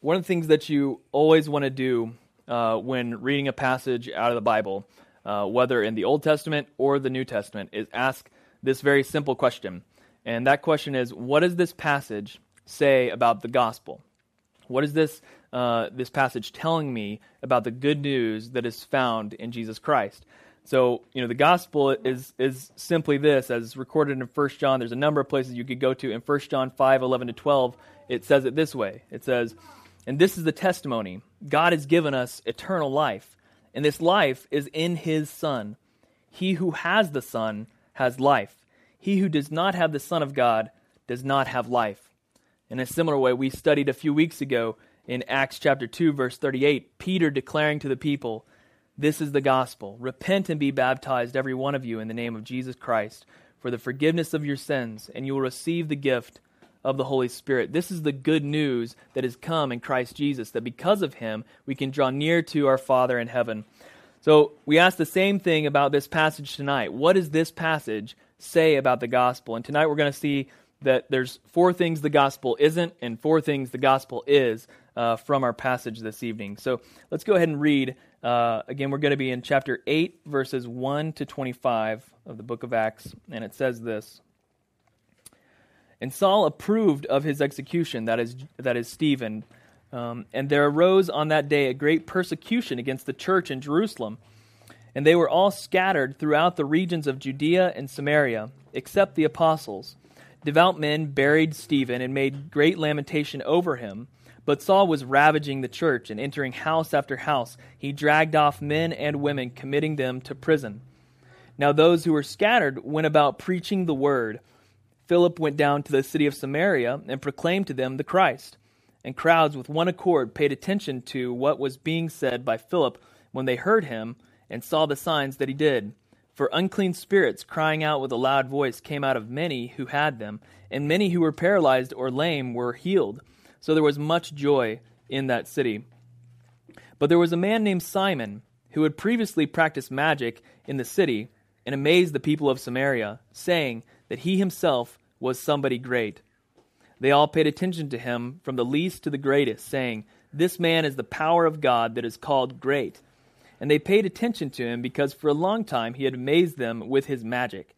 one of the things that you always want to do uh, when reading a passage out of the Bible, uh, whether in the Old Testament or the New Testament, is ask this very simple question. And that question is what does this passage say about the gospel? What is this, uh, this passage telling me about the good news that is found in Jesus Christ? So, you know, the gospel is, is simply this, as recorded in 1 John. There's a number of places you could go to. In 1 John 5, 11 to 12, it says it this way. It says, And this is the testimony. God has given us eternal life, and this life is in his Son. He who has the Son has life. He who does not have the Son of God does not have life. In a similar way, we studied a few weeks ago in Acts chapter 2, verse 38, Peter declaring to the people, This is the gospel. Repent and be baptized, every one of you, in the name of Jesus Christ, for the forgiveness of your sins, and you will receive the gift of the Holy Spirit. This is the good news that has come in Christ Jesus, that because of him, we can draw near to our Father in heaven. So we ask the same thing about this passage tonight. What does this passage say about the gospel? And tonight we're going to see that there's four things the gospel isn't and four things the gospel is uh, from our passage this evening. So let's go ahead and read. Uh, again, we're going to be in chapter 8, verses 1 to 25 of the book of Acts, and it says this. And Saul approved of his execution, that is, that is Stephen. Um, and there arose on that day a great persecution against the church in Jerusalem. And they were all scattered throughout the regions of Judea and Samaria, except the apostles. Devout men buried Stephen and made great lamentation over him. But Saul was ravaging the church and entering house after house. He dragged off men and women, committing them to prison. Now those who were scattered went about preaching the word. Philip went down to the city of Samaria and proclaimed to them the Christ. And crowds with one accord paid attention to what was being said by Philip when they heard him and saw the signs that he did. For unclean spirits, crying out with a loud voice, came out of many who had them, and many who were paralyzed or lame were healed. So there was much joy in that city. But there was a man named Simon who had previously practiced magic in the city and amazed the people of Samaria, saying that he himself was somebody great. They all paid attention to him from the least to the greatest, saying, This man is the power of God that is called great and they paid attention to him because for a long time he had amazed them with his magic.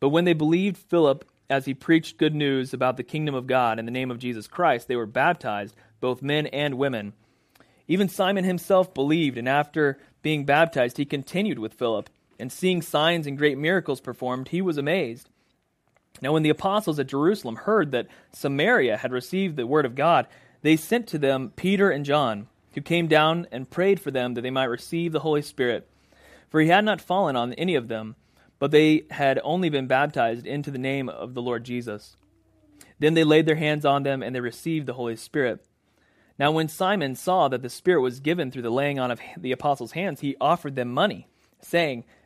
But when they believed Philip as he preached good news about the kingdom of God in the name of Jesus Christ, they were baptized, both men and women. Even Simon himself believed, and after being baptized, he continued with Philip. And seeing signs and great miracles performed, he was amazed. Now, when the apostles at Jerusalem heard that Samaria had received the word of God, they sent to them Peter and John who came down and prayed for them that they might receive the Holy Spirit. For he had not fallen on any of them, but they had only been baptized into the name of the Lord Jesus. Then they laid their hands on them, and they received the Holy Spirit. Now, when Simon saw that the Spirit was given through the laying on of the apostles' hands, he offered them money, saying,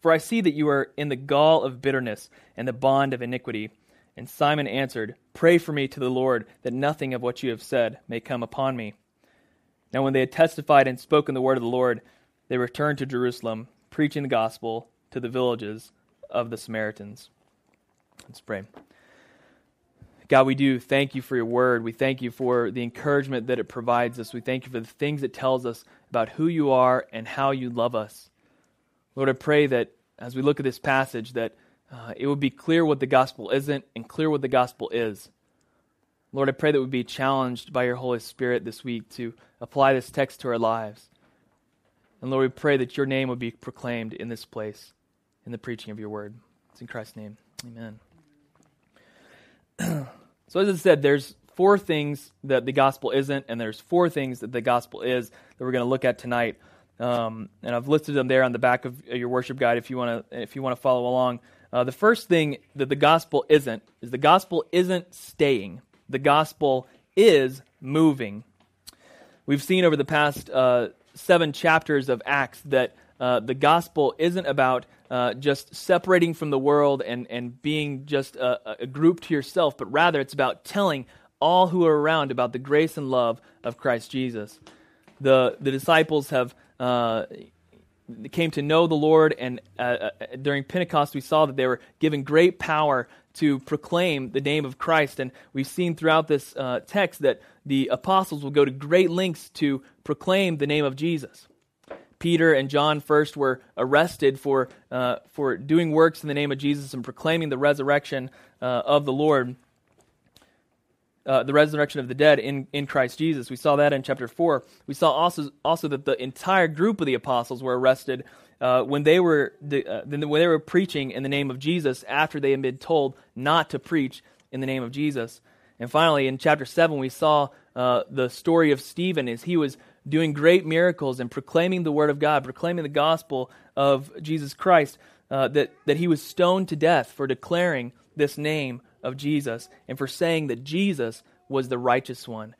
For I see that you are in the gall of bitterness and the bond of iniquity. And Simon answered, Pray for me to the Lord, that nothing of what you have said may come upon me. Now, when they had testified and spoken the word of the Lord, they returned to Jerusalem, preaching the gospel to the villages of the Samaritans. Let's pray. God, we do thank you for your word. We thank you for the encouragement that it provides us. We thank you for the things it tells us about who you are and how you love us. Lord, I pray that as we look at this passage, that uh, it would be clear what the gospel isn't and clear what the gospel is. Lord, I pray that we'd be challenged by your Holy Spirit this week to apply this text to our lives. And Lord, we pray that your name would be proclaimed in this place in the preaching of your word. It's in Christ's name. Amen. so, as I said, there's four things that the gospel isn't, and there's four things that the gospel is that we're going to look at tonight. Um, and I've listed them there on the back of your worship guide if you want to if you want to follow along. Uh, the first thing that the gospel isn't is the gospel isn't staying. The gospel is moving. We've seen over the past uh, seven chapters of Acts that uh, the gospel isn't about uh, just separating from the world and, and being just a, a group to yourself, but rather it's about telling all who are around about the grace and love of Christ Jesus. The, the disciples have uh, came to know the Lord, and uh, uh, during Pentecost, we saw that they were given great power to proclaim the name of Christ. And we've seen throughout this uh, text that the apostles will go to great lengths to proclaim the name of Jesus. Peter and John first were arrested for, uh, for doing works in the name of Jesus and proclaiming the resurrection uh, of the Lord, uh, the resurrection of the dead in, in Christ Jesus. We saw that in chapter 4. We saw also, also that the entire group of the apostles were arrested uh, when, they were, uh, when they were preaching in the name of Jesus after they had been told not to preach in the name of Jesus. And finally, in chapter 7, we saw uh, the story of Stephen as he was doing great miracles and proclaiming the word of God, proclaiming the gospel of Jesus Christ, uh, that, that he was stoned to death for declaring this name of Jesus and for saying that Jesus was the righteous one.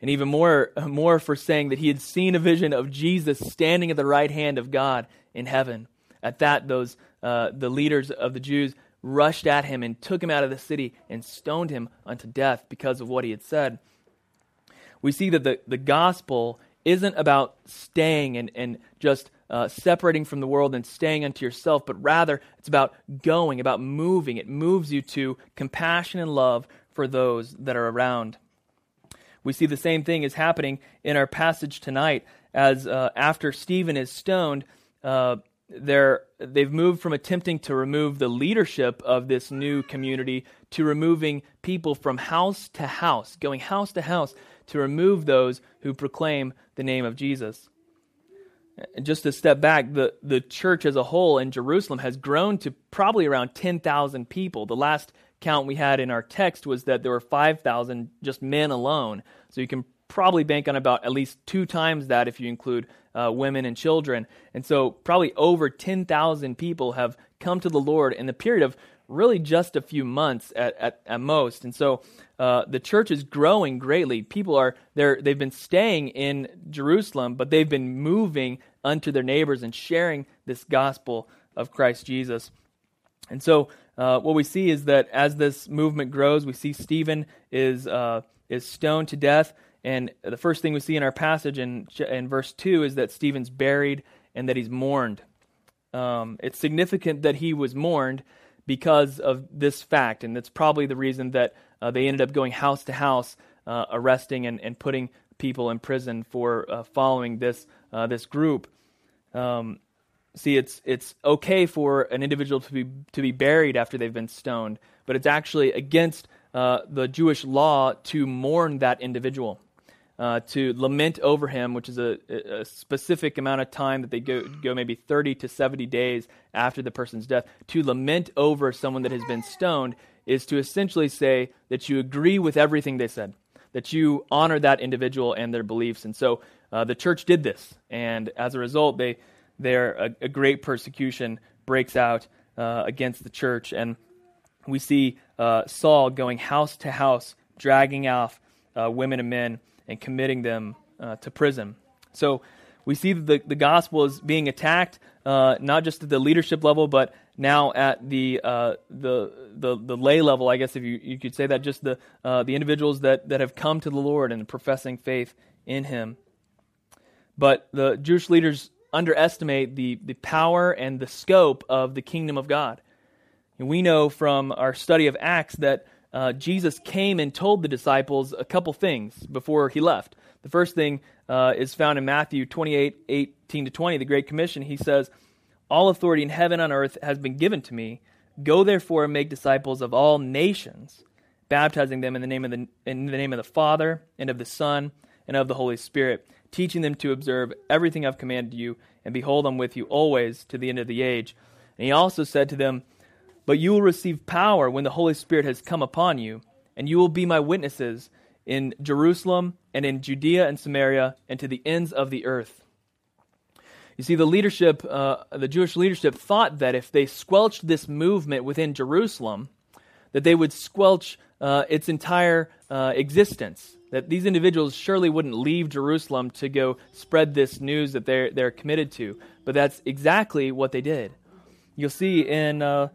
And even more, more for saying that he had seen a vision of Jesus standing at the right hand of God in heaven. At that, those uh, the leaders of the Jews rushed at him and took him out of the city and stoned him unto death because of what he had said. We see that the, the gospel isn't about staying and, and just uh, separating from the world and staying unto yourself, but rather it's about going, about moving. It moves you to compassion and love for those that are around. We see the same thing is happening in our passage tonight, as uh, after Stephen is stoned, uh, they're, they've moved from attempting to remove the leadership of this new community to removing people from house to house, going house to house to remove those who proclaim the name of Jesus. Just to step back, the, the church as a whole in Jerusalem has grown to probably around 10,000 people. The last count we had in our text was that there were 5,000 just men alone. So you can probably bank on about at least two times that if you include uh, women and children. And so probably over 10,000 people have come to the Lord in the period of really just a few months at, at, at most. And so uh, the church is growing greatly. People are they they've been staying in Jerusalem, but they've been moving unto their neighbors and sharing this gospel of Christ Jesus. And so uh, what we see is that as this movement grows, we see Stephen is uh, is stoned to death. And the first thing we see in our passage in, in verse 2 is that Stephen's buried and that he's mourned. Um, it's significant that he was mourned because of this fact, and that's probably the reason that uh, they ended up going house to house, uh, arresting and, and putting people in prison for uh, following this uh, this group. Um, see, it's it's okay for an individual to be to be buried after they've been stoned, but it's actually against uh, the Jewish law to mourn that individual uh, to lament over him, which is a, a, specific amount of time that they go, go maybe 30 to 70 days after the person's death. To lament over someone that has been stoned is to essentially say that you agree with everything they said, that you honor that individual and their beliefs. And so uh, the church did this, and as a result, they, their, a, a great persecution breaks out uh, against the church. And we see uh, Saul going house to house, dragging off uh, women and men and committing them uh, to prison. So we see that the, the gospel is being attacked, uh, not just at the leadership level, but now at the, uh, the, the, the, lay level, I guess if you, you could say that, just the, uh, the individuals that, that have come to the Lord and professing faith in Him. But the Jewish leaders underestimate the, the power and the scope of the kingdom of God. And we know from our study of Acts that uh, Jesus came and told the disciples a couple things before he left. The first thing uh, is found in Matthew 28 18 to 20, the Great Commission. He says, All authority in heaven and earth has been given to me. Go therefore and make disciples of all nations, baptizing them in the name of the, in the, name of the Father, and of the Son, and of the Holy Spirit, teaching them to observe everything I've commanded you, and behold, I'm with you always to the end of the age. And he also said to them, but you will receive power when the Holy Spirit has come upon you, and you will be my witnesses in Jerusalem and in Judea and Samaria and to the ends of the earth. You see, the leadership, uh, the Jewish leadership, thought that if they squelched this movement within Jerusalem, that they would squelch uh, its entire uh, existence. that these individuals surely wouldn't leave Jerusalem to go spread this news that they're, they're committed to. But that's exactly what they did. You'll see in, uh,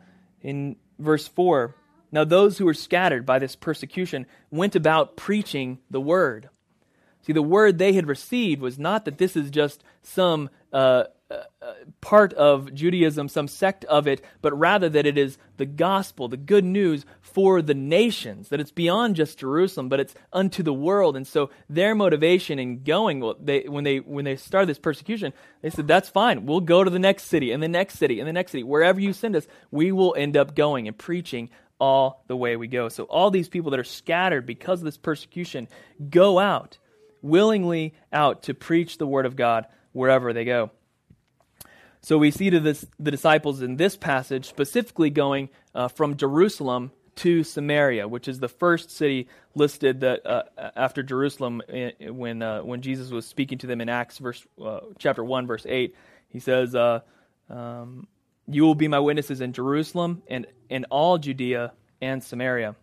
in verse 4 Now those who were scattered by this persecution went about preaching the word. See, the word they had received was not that this is just some uh, part of Judaism, some sect of it, but rather that it is the gospel, the good news for the nations, that it's beyond just Jerusalem, but it's unto the world. And so their motivation in going, well, they, when, they, when they started this persecution, they said, that's fine. We'll go to the next city, and the next city, and the next city. Wherever you send us, we will end up going and preaching all the way we go. So all these people that are scattered because of this persecution go out, willingly out to preach the word of God wherever they go. So we see the disciples in this passage specifically going uh, from Jerusalem to Samaria, which is the first city listed that uh, after Jerusalem when uh, when Jesus was speaking to them in Acts verse uh, chapter one verse eight. He says, uh, um, "You will be my witnesses in Jerusalem and in all Judea and Samaria."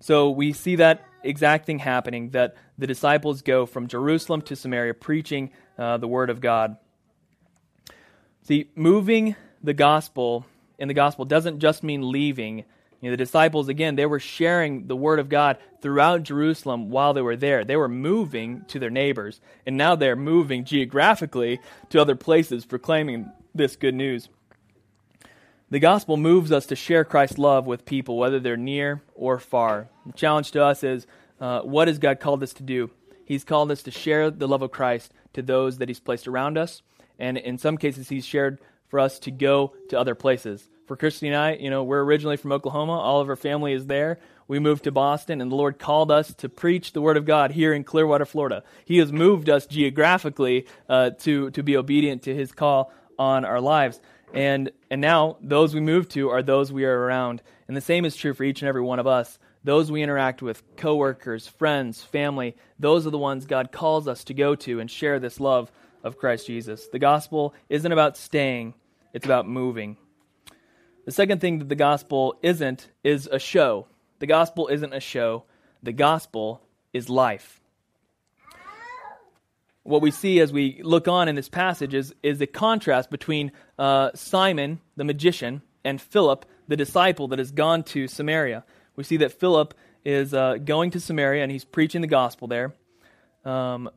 So we see that exact thing happening that the disciples go from Jerusalem to Samaria preaching uh, the word of God. See, moving the gospel in the gospel doesn't just mean leaving. You know, the disciples, again, they were sharing the word of God throughout Jerusalem while they were there. They were moving to their neighbors, and now they're moving geographically to other places proclaiming this good news. The gospel moves us to share Christ's love with people, whether they're near or far. The challenge to us is uh, what has God called us to do? He's called us to share the love of Christ to those that He's placed around us and in some cases he's shared for us to go to other places. For Christy and I, you know, we're originally from Oklahoma. All of our family is there. We moved to Boston, and the Lord called us to preach the Word of God here in Clearwater, Florida. He has moved us geographically uh, to, to be obedient to His call on our lives. And, and now, those we move to are those we are around. And the same is true for each and every one of us. Those we interact with, coworkers, friends, family, those are the ones God calls us to go to and share this love of Christ Jesus. The gospel isn't about staying, it's about moving. The second thing that the gospel isn't is a show. The gospel isn't a show, the gospel is life. What we see as we look on in this passage is, is a contrast between uh, Simon, the magician, and Philip, the disciple that has gone to Samaria. We see that Philip is uh, going to Samaria and he's preaching the gospel there. Um,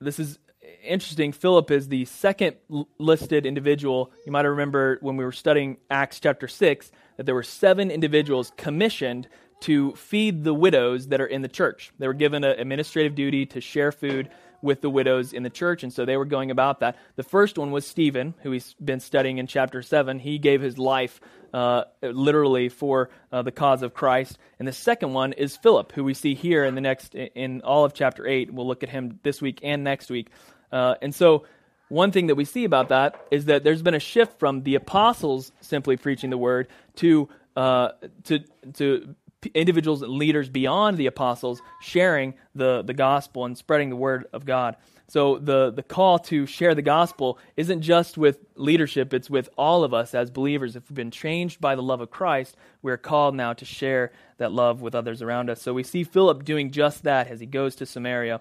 this is interesting, Philip is the second listed individual. You might remember when we were studying Acts chapter 6 that there were seven individuals commissioned to feed the widows that are in the church. They were given an administrative duty to share food with the widows in the church, and so they were going about that. The first one was Stephen, who we've been studying in chapter 7. He gave his life uh, literally for uh, the cause of Christ. And the second one is Philip, who we see here in the next, in all of chapter 8. We'll look at him this week and next week. Uh, and so, one thing that we see about that is that there's been a shift from the apostles simply preaching the word to uh, to to individuals and leaders beyond the apostles sharing the the gospel and spreading the word of God. So the the call to share the gospel isn't just with leadership; it's with all of us as believers. If we've been changed by the love of Christ, we're called now to share that love with others around us. So we see Philip doing just that as he goes to Samaria.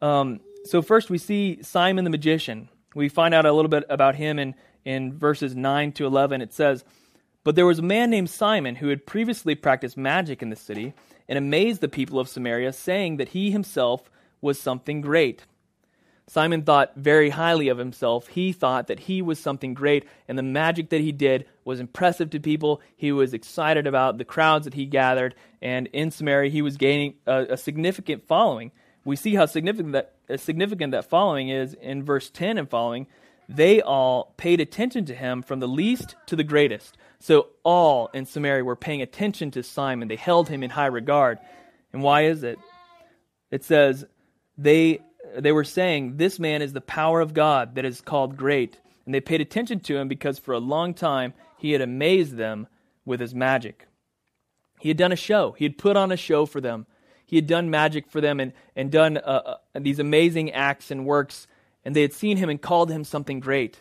Um, so first we see Simon the magician. We find out a little bit about him in, in verses 9 to 11. It says, But there was a man named Simon who had previously practiced magic in the city and amazed the people of Samaria, saying that he himself was something great. Simon thought very highly of himself. He thought that he was something great, and the magic that he did was impressive to people. He was excited about the crowds that he gathered, and in Samaria, he was gaining a, a significant following we see how significant that, uh, significant that following is in verse 10 and following. They all paid attention to him from the least to the greatest. So all in Samaria were paying attention to Simon. They held him in high regard. And why is it? It says, they, they were saying, This man is the power of God that is called great. And they paid attention to him because for a long time he had amazed them with his magic. He had done a show, he had put on a show for them he had done magic for them and, and done uh, uh, these amazing acts and works, and they had seen him and called him something great.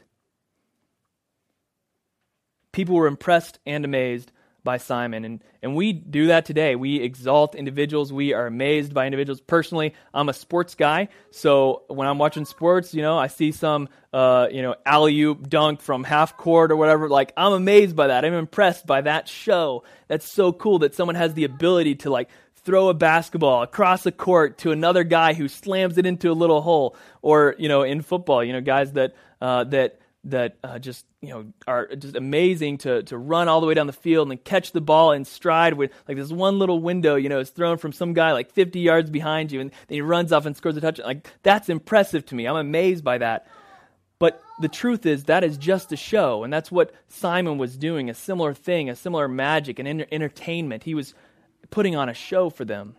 People were impressed and amazed by Simon. And, and we do that today. We exalt individuals. We are amazed by individuals. Personally, I'm a sports guy. So when I'm watching sports, you know, I see some, uh, you know, alley oop dunk from half court or whatever. Like, I'm amazed by that. I'm impressed by that show. That's so cool that someone has the ability to, like, throw a basketball across the court to another guy who slams it into a little hole. Or, you know, in football, you know, guys that, uh, that, that uh, just you know are just amazing to to run all the way down the field and catch the ball in stride with like this one little window you know is thrown from some guy like 50 yards behind you and then he runs off and scores a touchdown. Like that's impressive to me. I'm amazed by that. But the truth is that is just a show and that's what simon was doing a similar thing a similar magic and entertainment. He was putting on a show for them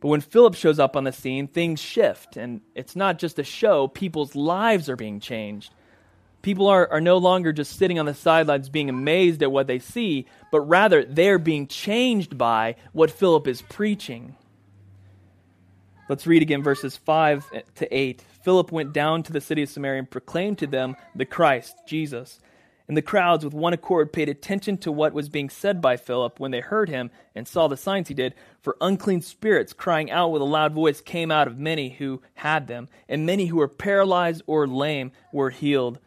but when Philip shows up on the scene, things shift. And it's not just a show, people's lives are being changed. People are, are no longer just sitting on the sidelines being amazed at what they see, but rather they're being changed by what Philip is preaching. Let's read again verses 5 to 8. Philip went down to the city of Samaria and proclaimed to them the Christ, Jesus. And the crowds, with one accord, paid attention to what was being said by Philip when they heard him and saw the signs he did. For unclean spirits, crying out with a loud voice, came out of many who had them, and many who were paralyzed or lame were healed,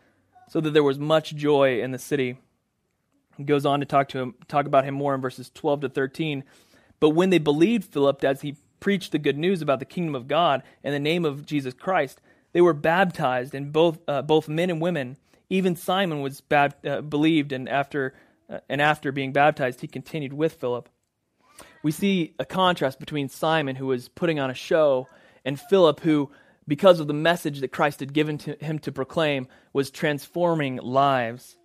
so that there was much joy in the city. He goes on to talk to him, talk about him more in verses 12 to 13. But when they believed Philip as he preached the good news about the kingdom of God and the name of Jesus Christ, they were baptized, and both uh, both men and women. Even Simon was bab- uh, believed, and after uh, and after being baptized, he continued with Philip. We see a contrast between Simon, who was putting on a show, and Philip, who, because of the message that Christ had given to him to proclaim, was transforming lives.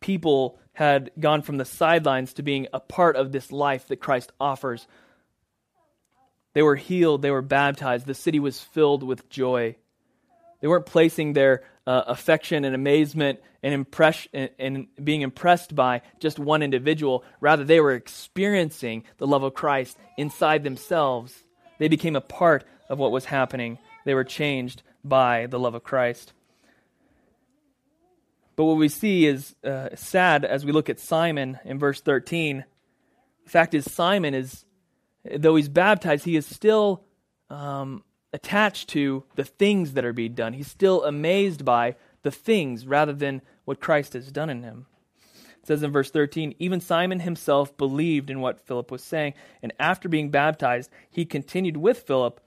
People had gone from the sidelines to being a part of this life that Christ offers. They were healed, they were baptized, the city was filled with joy. They weren't placing their uh, affection and amazement and, impress- and, and being impressed by just one individual. Rather, they were experiencing the love of Christ inside themselves. They became a part of what was happening. They were changed by the love of Christ. But what we see is uh, sad as we look at Simon in verse 13. The fact is, Simon is, though he's baptized, he is still um, attached to the things that are being done. He's still amazed by the things rather than what Christ has done in him. It says in verse 13, even Simon himself believed in what Philip was saying, and after being baptized, he continued with Philip,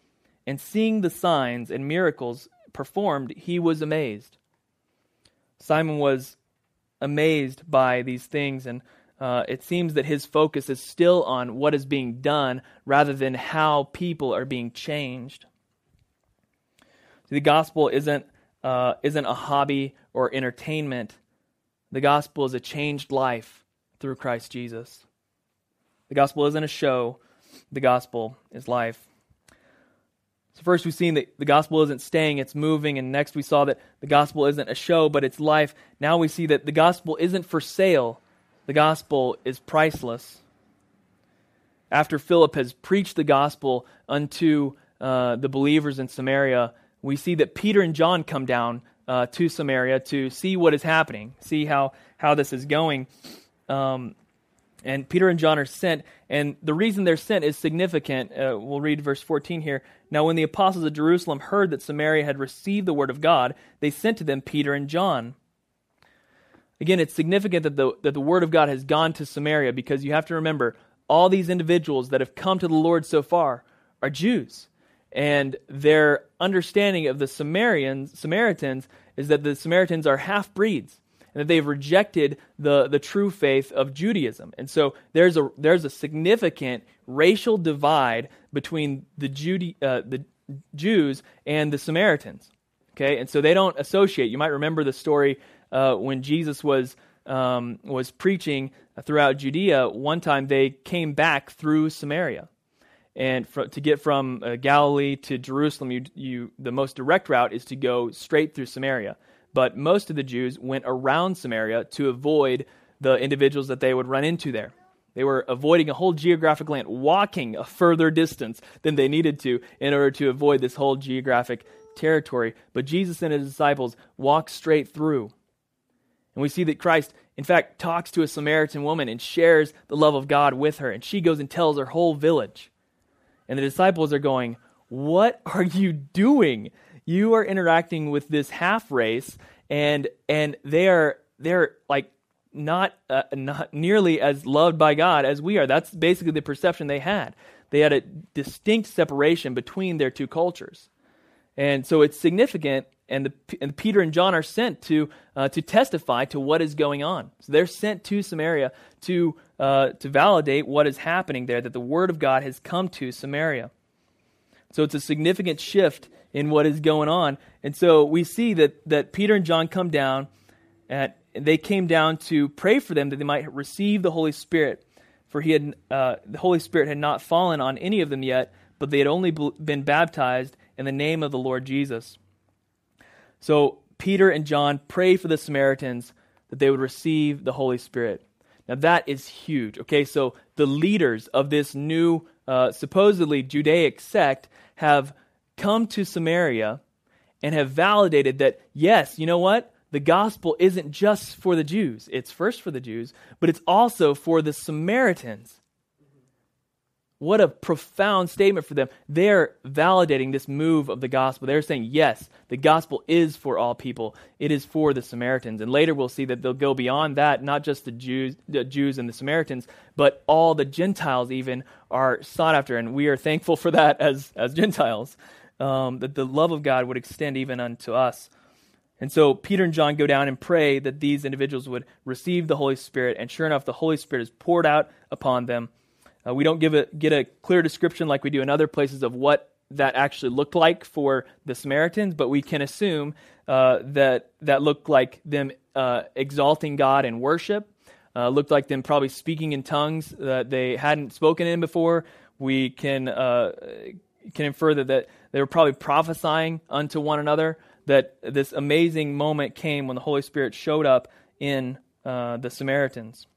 and seeing the signs and miracles performed, he was amazed. Simon was amazed by these things, and uh, it seems that his focus is still on what is being done rather than how people are being changed. The gospel isn't, uh, isn't a hobby or entertainment. The gospel is a changed life through Christ Jesus. The gospel isn't a show, the gospel is life. So, first, we've seen that the gospel isn't staying, it's moving. And next, we saw that the gospel isn't a show, but it's life. Now, we see that the gospel isn't for sale, the gospel is priceless. After Philip has preached the gospel unto uh, the believers in Samaria, we see that Peter and John come down uh, to Samaria to see what is happening, see how, how this is going. Um, and Peter and John are sent, and the reason they're sent is significant. Uh, we'll read verse 14 here. Now, when the apostles of Jerusalem heard that Samaria had received the word of God, they sent to them Peter and John. Again, it's significant that the, that the word of God has gone to Samaria because you have to remember all these individuals that have come to the Lord so far are Jews and their understanding of the Samaritans, Samaritans is that the Samaritans are half breeds and that they've rejected the, the true faith of Judaism. And so there's a, there's a significant racial divide between the, Jude, uh, the Jews and the Samaritans. Okay, and so they don't associate. You might remember the story uh, when Jesus was um, was preaching throughout Judea. One time they came back through Samaria, and for, to get from uh, Galilee to Jerusalem, you, you, the most direct route is to go straight through Samaria. But most of the Jews went around Samaria to avoid the individuals that they would run into there. They were avoiding a whole geographic land, walking a further distance than they needed to in order to avoid this whole geographic territory. But Jesus and his disciples walked straight through. And we see that Christ, in fact, talks to a Samaritan woman and shares the love of God with her. And she goes and tells her whole village. And the disciples are going, What are you doing? You are interacting with this half race, and and they are they're like not uh, not nearly as loved by God as we are. That's basically the perception they had. They had a distinct separation between their two cultures, and so it's significant. And, the, and Peter and John are sent to uh, to testify to what is going on. So they're sent to Samaria to uh, to validate what is happening there. That the word of God has come to Samaria. So it's a significant shift in what is going on. And so we see that that Peter and John come down at they came down to pray for them that they might receive the Holy Spirit. For he had uh, the Holy Spirit had not fallen on any of them yet, but they had only been baptized in the name of the Lord Jesus. So Peter and John pray for the Samaritans that they would receive the Holy Spirit. Now that is huge. Okay, so the leaders of this new, uh, supposedly Judaic sect have come to Samaria and have validated that yes, you know what? the gospel isn't just for the Jews. It's first for the Jews, but it's also for the Samaritans. What a profound statement for them. They're validating this move of the gospel. They're saying, yes, the gospel is for all people. It is for the Samaritans. And later we'll see that they'll go beyond that, not just the Jews, the Jews and the Samaritans, but all the Gentiles even are sought after. And we are thankful for that as, as Gentiles, um, that the love of God would extend even unto us. And so Peter and John go down and pray that these individuals would receive the Holy Spirit. And sure enough, the Holy Spirit is poured out upon them. Uh, we don't give a, get a clear description like we do in other places of what that actually looked like for the Samaritans, but we can assume uh, that that looked like them uh, exalting God in worship, uh, looked like them probably speaking in tongues that they hadn't spoken in before. We can uh, can infer that, that they were probably prophesying unto one another that this amazing moment came when the Holy Spirit showed up in uh, the Samaritans.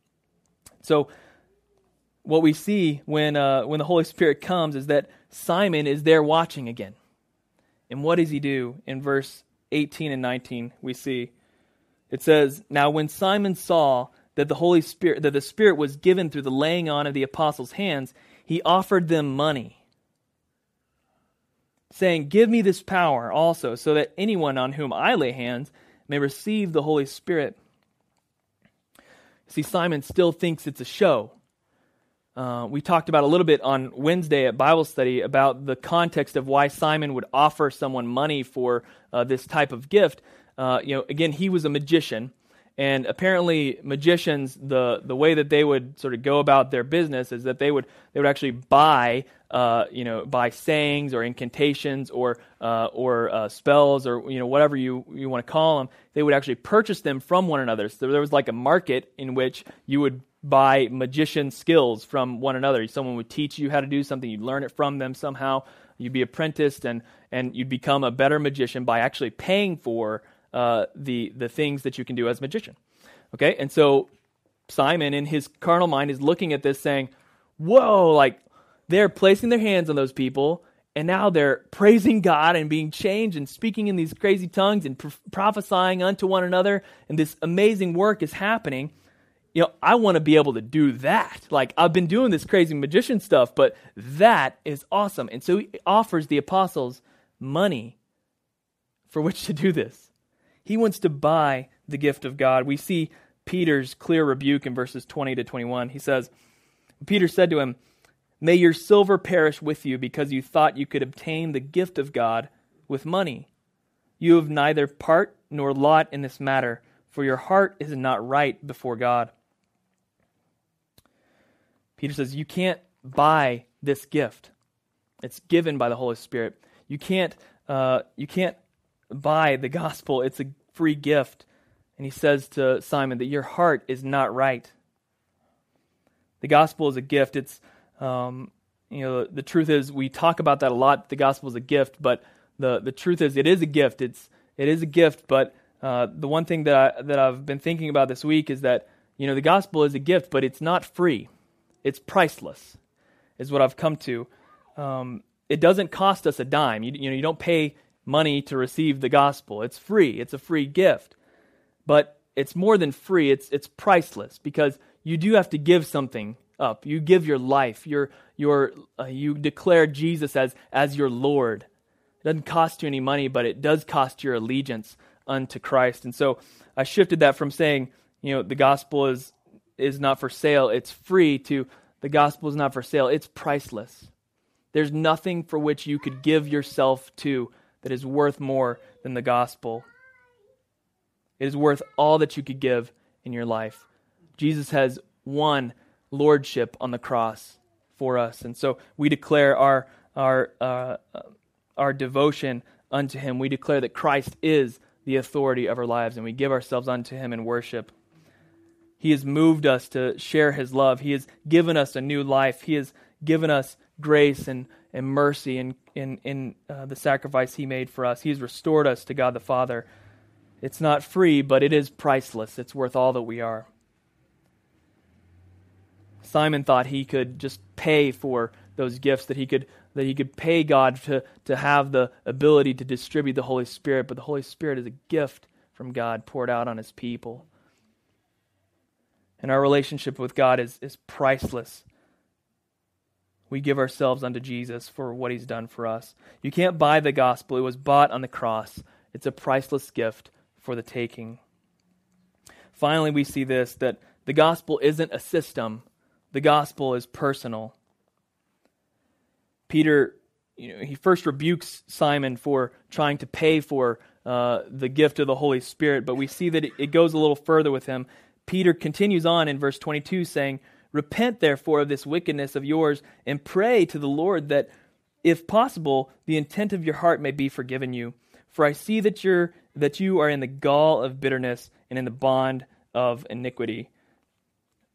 So, what we see when, uh, when the Holy Spirit comes is that Simon is there watching again. And what does he do? In verse 18 and 19, we see it says, Now when Simon saw that the Holy Spirit, that the Spirit was given through the laying on of the apostles' hands, he offered them money saying, Give me this power also, so that anyone on whom I lay hands may receive the Holy Spirit. See, Simon still thinks it's a show. Uh, we talked about a little bit on Wednesday at Bible study about the context of why Simon would offer someone money for uh, this type of gift. Uh, you know, again, he was a magician, and apparently, magicians the the way that they would sort of go about their business is that they would they would actually buy uh, you know buy sayings or incantations or uh, or uh, spells or you know whatever you you want to call them. They would actually purchase them from one another. So there was like a market in which you would buy magician skills from one another. Someone would teach you how to do something. You'd learn it from them somehow. You'd be apprenticed and and you'd become a better magician by actually paying for uh, the the things that you can do as a magician. Okay, and so Simon, in his carnal mind, is looking at this, saying, "Whoa! Like they're placing their hands on those people." And now they're praising God and being changed and speaking in these crazy tongues and pro- prophesying unto one another. And this amazing work is happening you know, I want to be able to do that. Like, I've been doing this crazy magician stuff, but that is awesome. And so he offers the apostles money for which to do this. He wants to buy the gift of God. We see Peter's clear rebuke in verses 20 to 21. He says, Peter said to him, May your silver perish with you because you thought you could obtain the gift of God with money. You have neither part nor lot in this matter, for your heart is not right before God. Peter says, You can't buy this gift. It's given by the Holy Spirit. You can't, uh, you can't buy the gospel, it's a free gift. And he says to Simon that your heart is not right. The gospel is a gift. It's, um, you know, the truth is we talk about that a lot. The gospel is a gift, but the, the truth is it is a gift. It's, it is a gift, but uh, the one thing that, I, that I've been thinking about this week is that, you know, the gospel is a gift, but it's not free. It's priceless, is what I've come to. Um, it doesn't cost us a dime. You, you know, you don't pay money to receive the gospel. It's free, it's a free gift. But it's more than free, it's, it's priceless because you do have to give something up. You give your life. Your, your, uh, you declare Jesus as, as your Lord. It doesn't cost you any money, but it does cost your allegiance unto Christ. And so I shifted that from saying, you know, the gospel is, is not for sale, it's free, to the gospel is not for sale, it's priceless. There's nothing for which you could give yourself to that is worth more than the gospel. It is worth all that you could give in your life. Jesus has won lordship on the cross for us. And so we declare our, our, uh, our devotion unto him. We declare that Christ is the authority of our lives, and we give ourselves unto him in worship. He has moved us to share his love. He has given us a new life. He has given us grace and, and mercy in, in, in uh, the sacrifice he made for us. He has restored us to God the Father. It's not free, but it is priceless. It's worth all that we are. Simon thought he could just pay for those gifts, that he could that he could pay God to, to have the ability to distribute the Holy Spirit, but the Holy Spirit is a gift from God poured out on his people. And our relationship with God is, is priceless. We give ourselves unto Jesus for what he's done for us. You can't buy the gospel, it was bought on the cross. It's a priceless gift for the taking. Finally, we see this that the gospel isn't a system, the gospel is personal. Peter, you know, he first rebukes Simon for trying to pay for uh, the gift of the Holy Spirit, but we see that it, it goes a little further with him. Peter continues on in verse 22 saying, Repent therefore of this wickedness of yours, and pray to the Lord that, if possible, the intent of your heart may be forgiven you. For I see that you're that you are in the gall of bitterness and in the bond of iniquity.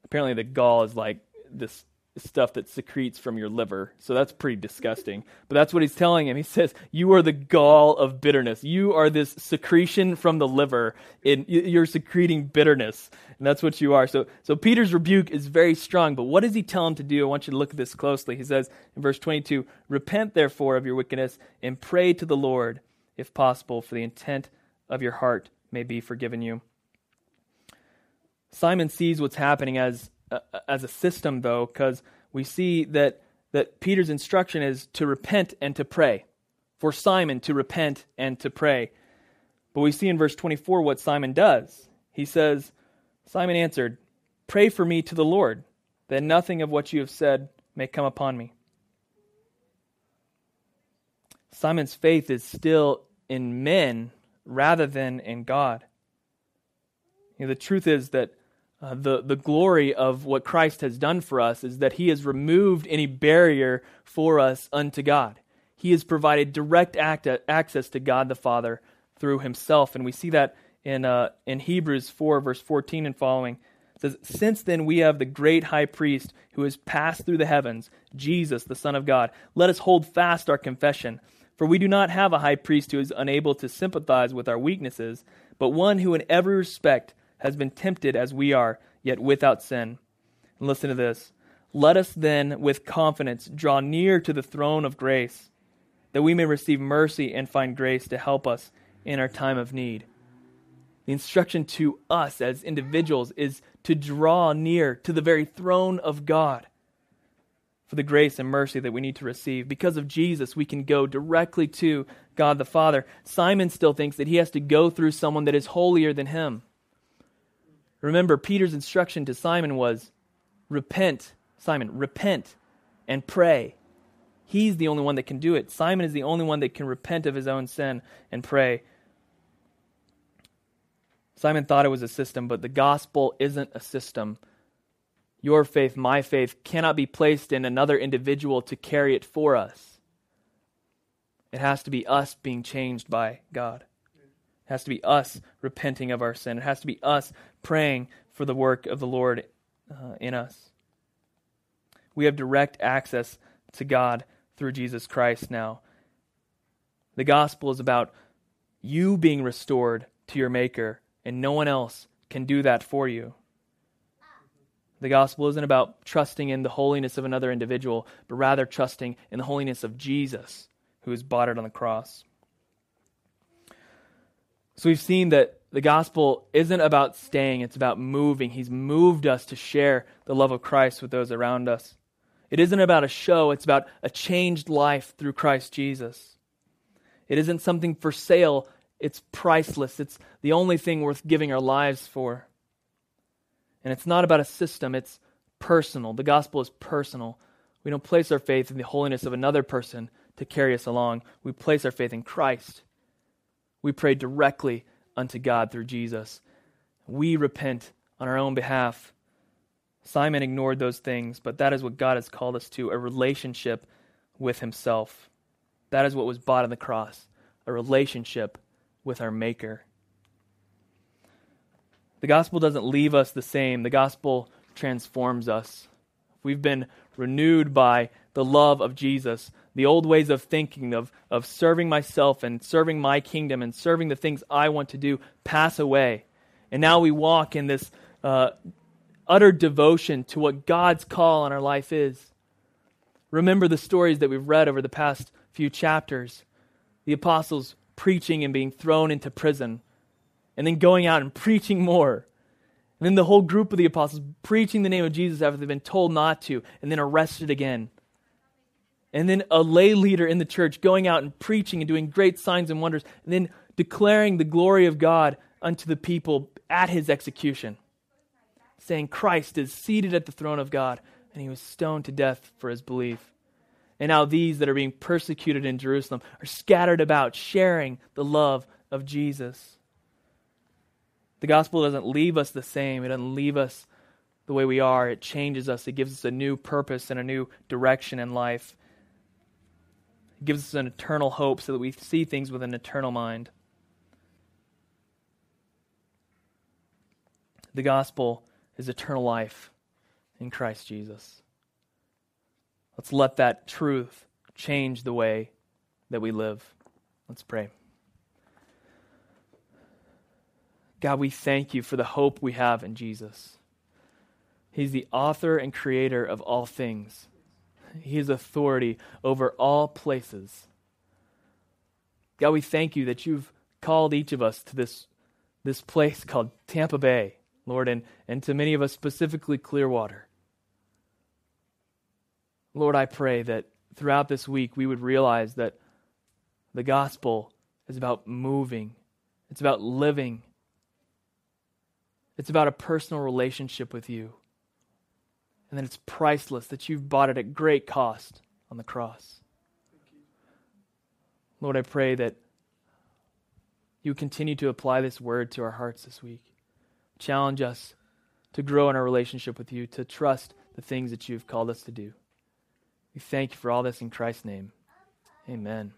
Apparently, the gall is like this stuff that secretes from your liver. So that's pretty disgusting. But that's what he's telling him. He says, You are the gall of bitterness. You are this secretion from the liver. In, you're secreting bitterness. And that's what you are. So, so Peter's rebuke is very strong. But what does he tell him to do? I want you to look at this closely. He says in verse 22 Repent therefore of your wickedness and pray to the Lord, if possible, for the intent of your heart may be forgiven you. Simon sees what's happening as uh, as a system, though, because we see that that Peter's instruction is to repent and to pray. For Simon to repent and to pray. But we see in verse 24 what Simon does. He says, Simon answered, Pray for me to the Lord, that nothing of what you have said may come upon me. Simon's faith is still in men rather than in God. You know, the truth is that uh, the, the glory of what Christ has done for us is that he has removed any barrier for us unto God. He has provided direct act, access to God the Father through himself. And we see that in, uh, in Hebrews 4, verse 14 and following. It says, Since then we have the great high priest who has passed through the heavens, Jesus, the Son of God. Let us hold fast our confession. For we do not have a high priest who is unable to sympathize with our weaknesses, but one who in every respect has been tempted as we are, yet without sin. And listen to this. Let us then, with confidence, draw near to the throne of grace, that we may receive mercy and find grace to help us in our time of need. The instruction to us as individuals is to draw near to the very throne of God for the grace and mercy that we need to receive. Because of Jesus, we can go directly to God the Father. Simon still thinks that he has to go through someone that is holier than him. Remember, Peter's instruction to Simon was repent, Simon, repent and pray. He's the only one that can do it. Simon is the only one that can repent of his own sin and pray. Simon thought it was a system, but the gospel isn't a system. Your faith, my faith, cannot be placed in another individual to carry it for us. It has to be us being changed by God. It has to be us repenting of our sin. It has to be us praying for the work of the Lord uh, in us. We have direct access to God through Jesus Christ now. The gospel is about you being restored to your Maker, and no one else can do that for you. The gospel isn't about trusting in the holiness of another individual, but rather trusting in the holiness of Jesus, who has bought it on the cross. So we've seen that the gospel isn't about staying, it's about moving. He's moved us to share the love of Christ with those around us. It isn't about a show, it's about a changed life through Christ Jesus. It isn't something for sale, it's priceless. It's the only thing worth giving our lives for. And it's not about a system, it's personal. The gospel is personal. We don't place our faith in the holiness of another person to carry us along. We place our faith in Christ. We pray directly unto God through Jesus. We repent on our own behalf. Simon ignored those things, but that is what God has called us to a relationship with Himself. That is what was bought on the cross a relationship with our Maker. The gospel doesn't leave us the same, the gospel transforms us. We've been renewed by the love of Jesus. The old ways of thinking, of, of serving myself and serving my kingdom and serving the things I want to do, pass away. And now we walk in this uh, utter devotion to what God's call on our life is. Remember the stories that we've read over the past few chapters the apostles preaching and being thrown into prison, and then going out and preaching more. And then the whole group of the apostles preaching the name of Jesus after they've been told not to, and then arrested again. And then a lay leader in the church going out and preaching and doing great signs and wonders, and then declaring the glory of God unto the people at his execution, saying, Christ is seated at the throne of God, and he was stoned to death for his belief. And now these that are being persecuted in Jerusalem are scattered about, sharing the love of Jesus. The gospel doesn't leave us the same, it doesn't leave us the way we are. It changes us, it gives us a new purpose and a new direction in life. Gives us an eternal hope so that we see things with an eternal mind. The gospel is eternal life in Christ Jesus. Let's let that truth change the way that we live. Let's pray. God, we thank you for the hope we have in Jesus. He's the author and creator of all things. Has authority over all places. God, we thank you that you've called each of us to this, this place called Tampa Bay, Lord, and, and to many of us specifically Clearwater. Lord, I pray that throughout this week we would realize that the gospel is about moving, it's about living it's about a personal relationship with you. And that it's priceless, that you've bought it at great cost on the cross. Lord, I pray that you continue to apply this word to our hearts this week. Challenge us to grow in our relationship with you, to trust the things that you've called us to do. We thank you for all this in Christ's name. Amen.